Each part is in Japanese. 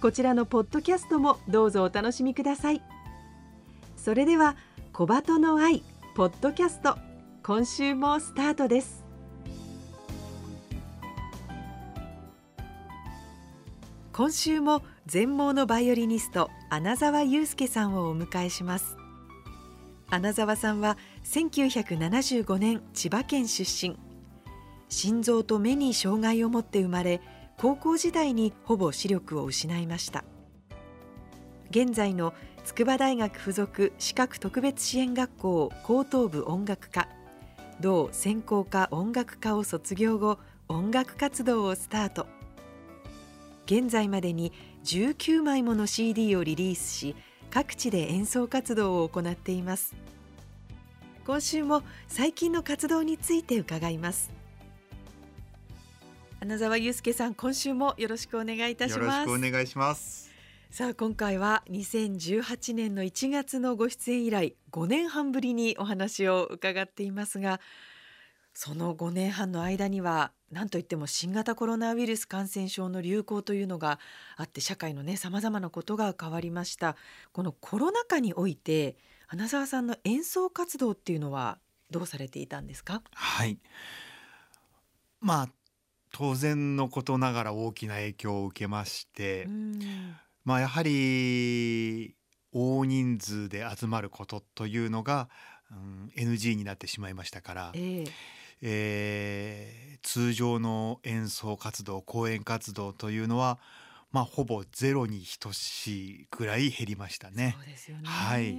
こちらのポッドキャストもどうぞお楽しみください。それでは小鳩の愛ポッドキャスト今週もスタートです。今週も全盲のバイオリニスト穴澤雄介さんをお迎えします。穴澤さんは1975年千葉県出身。心臓と目に障害を持って生まれ高校時代にほぼ視力を失いました。現在の筑波大学附属視覚特別支援学校高等部音楽科同専攻科音楽科を卒業後音楽活動をスタート。現在までに19枚もの CD をリリースし各地で演奏活動を行っています。今週も最近の活動について伺います。穴澤祐介さん今週もよろしくお願いいたします。よろしくお願いします。さあ今回は2018年の1月のご出演以来5年半ぶりにお話を伺っていますがその5年半の間には何といっても新型コロナウイルス感染症の流行というのがあって社会のねさまざまなことが変わりました。このコロナ禍において花澤さんの演奏活動っていうのはどうされていたんですか？はい。まあ当然のことながら大きな影響を受けまして、まあやはり大人数で集まることというのが、うん、NG になってしまいましたから、えー、えー、通常の演奏活動公演活動というのはまあほぼゼロに等しいぐらい減りましたね。そうですよねはい。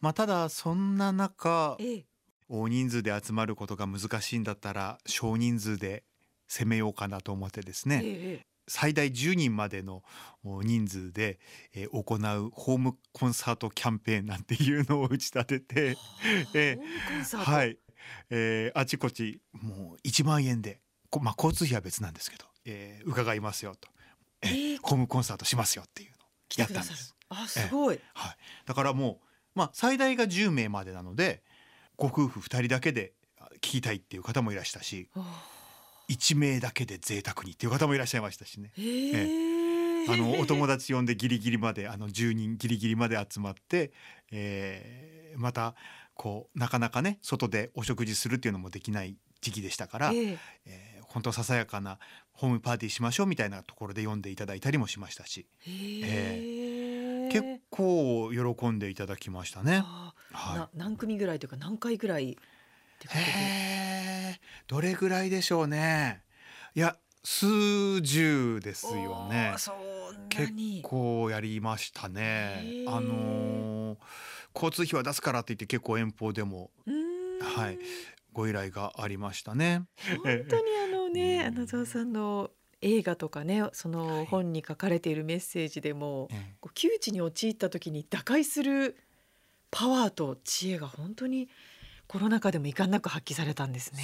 まあただそんな中、ええ、大人数で集まることが難しいんだったら少人数で攻めようかなと思ってですね、ええ、最大10人までの人数で、えー、行うホームコンサートキャンペーンなんていうのを打ち立てて、えー、はい、えー、あちこちもう1万円で、まあ、交通費は別なんですけど、えー、伺いますよと、えー、ホームコンサートしますよっていうのをやったんです。あすごい、はい、だからもう、まあ、最大が10名までなのでご夫婦2人だけで聞きたいっていう方もいらしたし。1名だけで贅沢にっていう方もいらっしゃいましたしね。えあのお友達呼んでギリギリまであの10人ギリギリまで集まって、えー、またこうなかなかね外でお食事するっていうのもできない時期でしたから、えー、えー、本当ささやかなホームパーティーしましょうみたいなところで読んでいただいたりもしましたし、えー、結構喜んでいただきましたね。はい、何組ぐらいというか何回ぐらいえどれぐらいでしょうね。いや数十ですよね。結構やりましたね。あのー、交通費は出すからって言って結構遠方でもはいご依頼がありましたね。本当にあのね穴澤さんの映画とかねその本に書かれているメッセージでも、はい、窮地に陥った時に打開するパワーと知恵が本当にコロナ禍でも遺憾なく発揮されたんですね。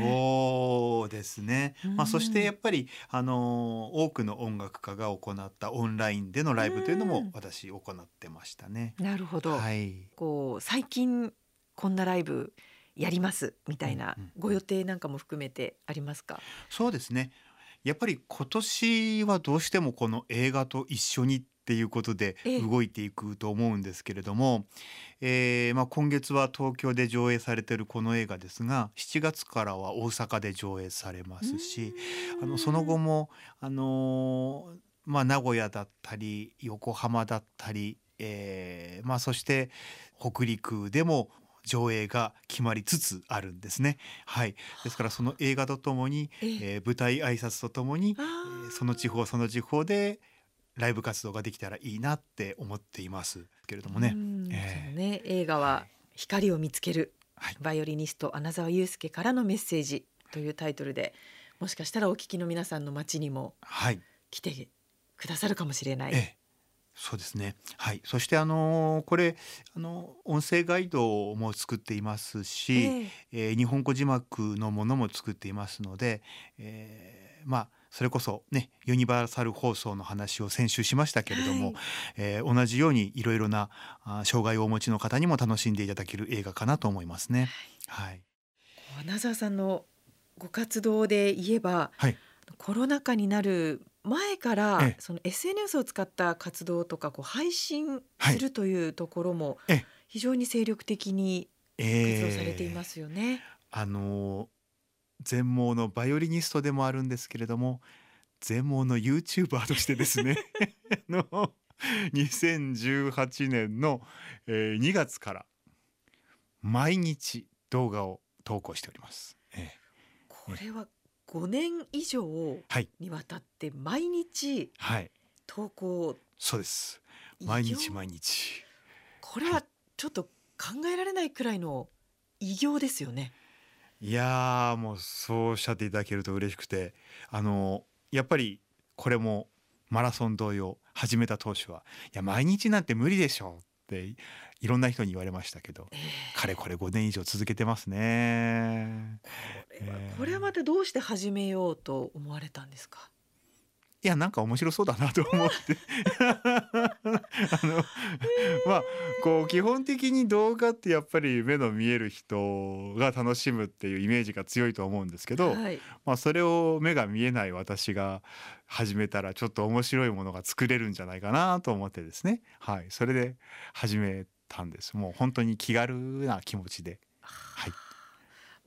そうですね。まあそしてやっぱりあの多くの音楽家が行ったオンラインでのライブというのも私行ってましたね。なるほど。はい。こう最近こんなライブやりますみたいなご予定なんかも含めてありますか？そうですね。やっぱり今年はどうしてもこの映画と一緒にっていうことで動いていくと思うんですけれども、えーまあ、今月は東京で上映されてるこの映画ですが7月からは大阪で上映されますしあのその後もあのまあ、名古屋だったり横浜だったり、えーまあ、そして北陸でも上映が決まりつつあるんですね。はい、ですからその映画とともに、ええ。えー舞台挨拶とともに、えーその地方その地方でライブ活動ができたらいいなって思っていますけれどもね。うんええそうね映画は光を見つけるはい、バイオリニスト穴澤雄介からのメッセージというタイトルでもしかしたらお聞きの皆さんの街にもはい来てくださるかもしれない。ええ、そうですね。はい。そしてあのーこれあの音声ガイドも作っていますし、えええー日本語字幕のものも作っていますので、えーまあそれこそねユニバーサル放送の話を先週しましたけれども、はいえー同じようにいろいろな障害をお持ちの方にも楽しんでいただける映画かなと思いますね。はい。穴澤さんのご活動で言えばはい。コロナ禍になる前から、ええその SNS を使った活動とかこう配信はいするというところもええ非常に精力的に活動されていまえーすよね。あのー全盲のバイオリニストでもあるんですけれども全盲の YouTuber としてですね あの2018年の、えー2月から毎日動画を投稿しております。ええ。これは5年以上はい。にわたって毎日はい。投稿。そうです。毎日毎日。これはちょっと考えられないくらいの偉業ですよね。いやーもうそうおっしゃっていただけると嬉しくてあのやっぱりこれもマラソン同様始めた当初はいや毎日なんて無理でしょうっていろんな人に言われましたけどえかれこれ5年以上続けてますね。えこれはええこれはまたどうして始めようと思われたんですか？いやなんか面白そうだなと思って。あのまあこう基本的に動画ってやっぱり目の見える人が楽しむっていうイメージが強いと思うんですけど、はい、まあ、それを目が見えない私が始めたらちょっと面白いものが作れるんじゃないかなと思ってですね、はい、それで始めたんです。もう本当に気軽な気持ちで、はい、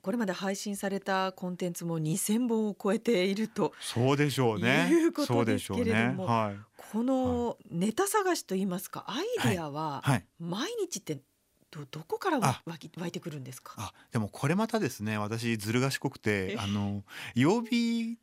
これまで配信されたコンテンツも2,000本を超えているとそうでしょうね。いうことでですけれどもはい、このネタ探しといいますかアイデアははい、毎日ってどどこからあ。湧き湧いてくるんですか？あでもこれまたですね私ずる賢くてあの曜日違い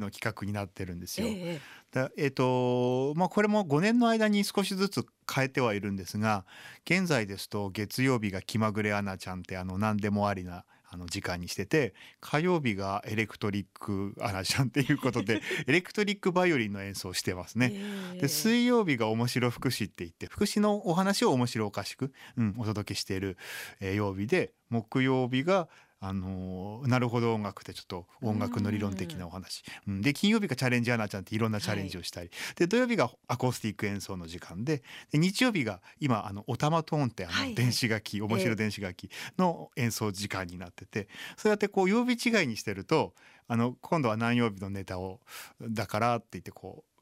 の企画になってるんですよ。ええだえっ、とまあこれも5年の間に少しずつ変えてはいるんですが現在ですと月曜日が気まぐれアナちゃんってあの何でもありなあの時間にしてて火曜日がエレクトリックアナちゃんっていうことで エレクトリックバイオリンの演奏をしてますね。ええで水曜日が面白福祉って言って福祉のお話を面白おかしく、うん、お届けしている、えー曜日で木曜日があのーなるほど音楽ってちょっと音楽の理論的なお話、うん、で金曜日がチャレンジアナちゃんっていろんなチャレンジをしたり、で土曜日がアコースティック演奏の時間で。で日曜日が今あのオタマトーンってあはいはい。の電子楽器、面白い電子楽器の演奏時間になってて。そうやってこう曜日違いにしてるとあの今度は何曜日のネタをだからって言ってこう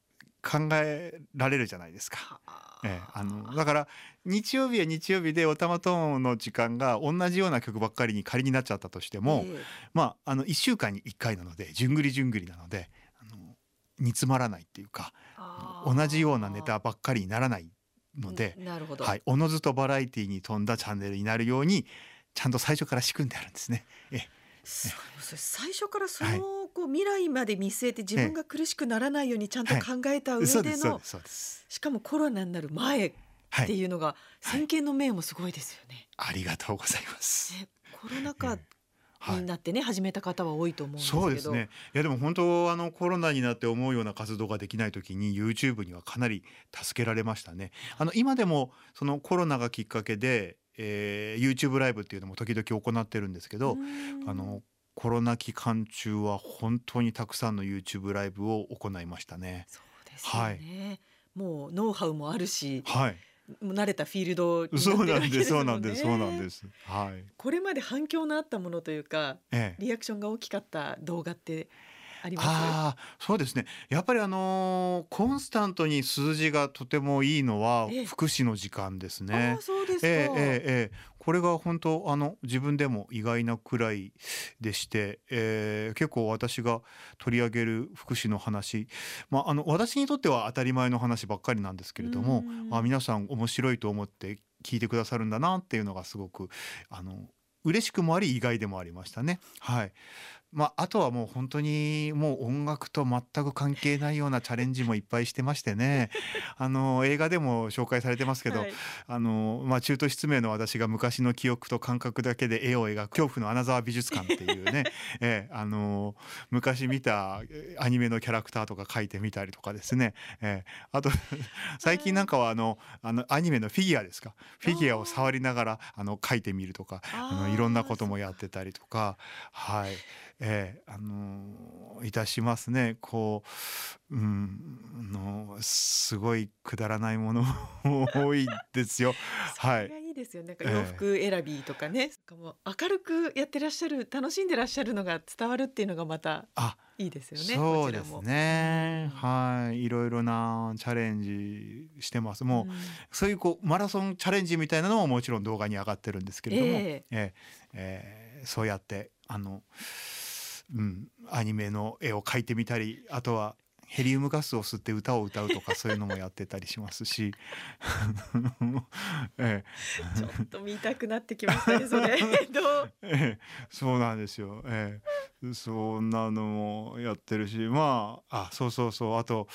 考えられるじゃないですか。はあ。ええ、あのだから日曜日は日曜日でオタマトーンの時間が同じような曲ばっかりに仮になっちゃったとしても、ええ。まああの1週間に1回なのでじゅんぐりじゅんぐりなのであの煮詰まらないっていうか同じようなネタばっかりにならないので、はい、おのずとバラエティに富んだチャンネルになるようにちゃんと最初から仕組んであるんですね。ええ。最初からそはい。の、こう未来まで見据えて自分が苦しくならないようにちゃんと考えた上での。しかもコロナになる前っ、ていうのが先見の明もすごいですよね。ありがとうございます。ねコロナ禍になってね、始めた方は多いと思うんですけどそうですね。いやでも本当あのコロナになって思うような活動ができない時に YouTube にはかなり助けられましたね。あの今でもそのコロナがきっかけで、えー YouTube ライブっていうのも時々行ってるんですけど、あのコロナ期間中は本当にたくさんの YouTube ライブを行いましたね。そうですよね、もうノウハウもあるしはい。慣れたフィールドになってそうなんです。そうもなんです。そうなんですす。はい。これまで反響のあったものというかええ。リアクションが大きかった動画ってあります？ああそうですね。やっぱりあのーコンスタントに数字がとてもいいのはええ。福祉の時間ですあね。あ。そうですか、ええええええ。これが本当あの自分でも意外なくらいでして、えー結構私が取り上げる福祉の話、まあ、あの私にとっては当たり前の話ばっかりなんですけれどもうん。あ皆さん面白いと思って聞いてくださるんだなっていうのがすごくあの嬉しくもあり意外でもありましたね。はいまあ、あとはもう本当にもう音楽と全く関係ないようなチャレンジもいっぱいしてましてね。あの映画でも紹介されてますけど、はい。あのまあ、中途失明の私が昔の記憶と感覚だけで絵を描く恐怖のアナザー美術館っていうね、ええあの昔見たえアニメのキャラクターとか描いてみたりとかですね、ええあと 最近なんかはあのあのアニメのフィギュアですか？フィギュアを触りながらあの描いてみるとかあのいろんなこともやってたりとか。はい、ええあのいたしますね。こう、うん、あのすごいくだらないものも 多いですよ。はい。いいですよなんかええ。洋服選びとかね、なんかもう明るくやってらっしゃる楽しんでらっしゃるのが伝わるっていうのがまたあいいですよねそうですね。うん。はい、いろいろなチャレンジしてます。もう、ん。そういうこうマラソンチャレンジみたいなのももちろん動画に上がってるんですけれども、ええ。ええーそうやってあの、うん、アニメの絵を描いてみたり、あとはヘリウムガスを吸って歌を歌うとかそういうのもやってたりしますし、えちょっと見たくなってきましたね。それ ええ。えそうなんですよ。ええ。そんなのもやってるし、まあ、あ、そうそうそう、あと。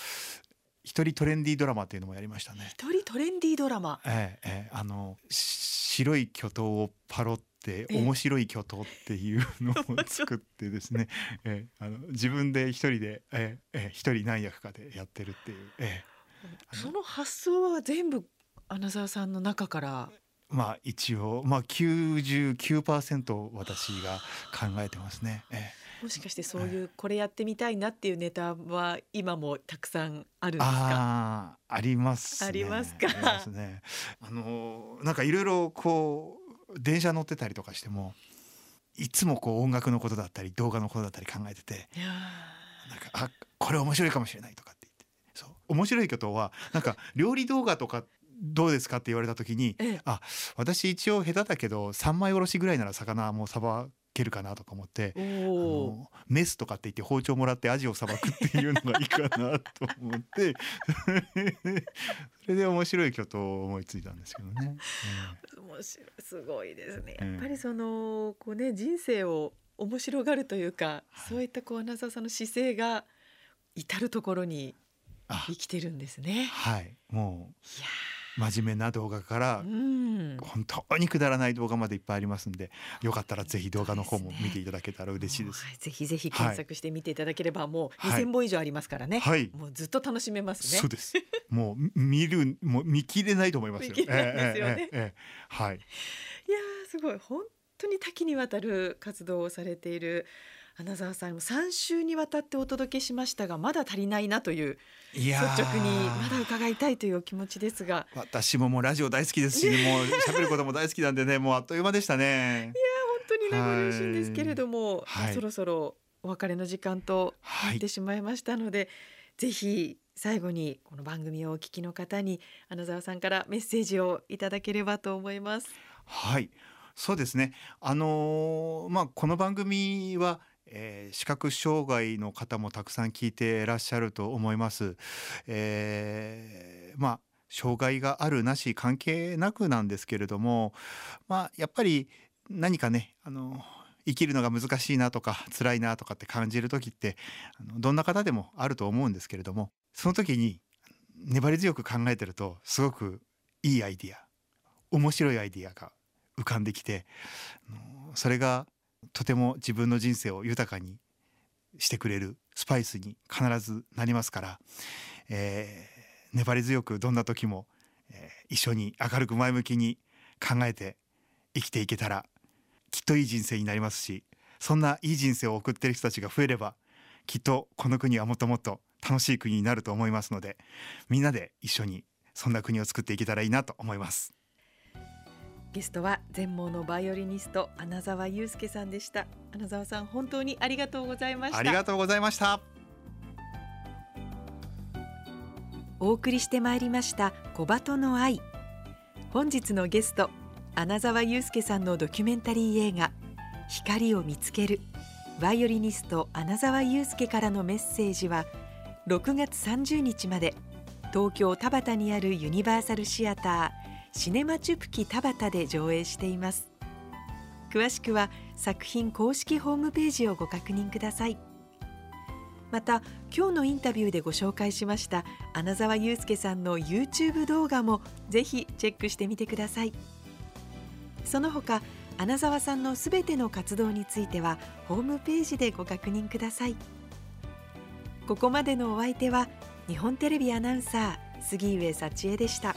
一人トレンディードラマっていうのもやりましたね。一人トレンディードラマ。ええええ。あのし白い巨頭をパロってええ。面白い巨頭っていうのを 作ってですね、ええあの自分で一人で、ええええ一人何役かでやってるっていう、ええ。その発想は全部穴澤さんの中から？まあ一応まあ99%私が考えてますね。ええ。もしかしてそういうこれやってみたいなっていうネタは今もたくさんあるんですか？あああります、ね。ありますか？ありますね。あのなんかいろいろこう電車乗ってたりとかしてもいつもこう音楽のことだったり動画のことだったり考えててなんかあこれ面白いかもしれないとかって言って。そう。面白いことはなんか料理動画とかどうですかって言われた時にーええ。あ私一応下手だけど三枚おろしぐらいなら魚もさばけるかなとか思ってメスとかって言って包丁もらってアジをさばくっていうのがいいかなと思って それで面白い巨頭を思いついたんですけどね。面白いすごいですね。ええやっぱりそのこうね人生を面白がるというか、はい。そういったこう穴澤さんの姿勢が至る所にあ。生きてるんですね。はい。もいやう真面目な動画から本当にくだらない動画までいっぱいありますんでよかったらぜひ動画の方も見ていただけたら嬉しいです。はいぜひぜひ検索してみていただければ、もうはい。2000本以上ありますからね、はい。もうずっと楽しめますね。そうです。もう見るもう見切れないと思いますよ。見切れないですよね。はい。いやーすごい。本当に多岐にわたる活動をされている穴澤さんも3週にわたってお届けしましたがまだ足りないなといういや率ー直にまだ伺いたいというお気持ちですが。私ももうラジオ大好きですし、もう喋ることも大好きなんでね、もうあっという間でしたね。本当に名残惜しいんですけれども、はい。そろそろお別れの時間となってしまいましたので、ぜひ最後にこの番組をお聞きの方に穴澤さんからメッセージをいただければと思います。はい、そうですね。あのーまあこの番組は、えー視覚障害の方もたくさん聞いていらっしゃると思います。えーまあ障害があるなし関係なくなんですけれども、まあやっぱり何かね、あの生きるのが難しいなとか辛いなとかって感じる時ってあのどんな方でもあると思うんですけれどもその時に粘り強く考えてるとすごくいいアイディア面白いアイディアが浮かんできてそれがとても自分の人生を豊かにしてくれるスパイスに必ずなりますから、えー粘り強くどんな時も、えー一緒に明るく前向きに考えて生きていけたらきっといい人生になりますしそんないい人生を送っている人たちが増えればきっとこの国はもっともっと楽しい国になると思いますのでみんなで一緒にそんな国を作っていけたらいいなと思います。ゲストは全盲のバイオリニスト穴澤祐介さんでした。穴澤さん本当にありがとうございました。ありがとうございました。お送りしてまいりました小鳩の愛。本日のゲスト穴澤祐介さんのドキュメンタリー映画光を見つける。バイオリニスト穴澤祐介からのメッセージは6月30日まで。東京田端にあるユニバーサルシアターシネマチュプキ田端で上映しています。詳しくは作品公式ホームページをご確認ください。また今日のインタビューでご紹介しました穴澤祐介さんの YouTube 動画もぜひチェックしてみてください。その他穴澤さんのすべての活動についてはホームページでご確認ください。ここまでのお相手は日本テレビアナウンサー杉上幸恵でした。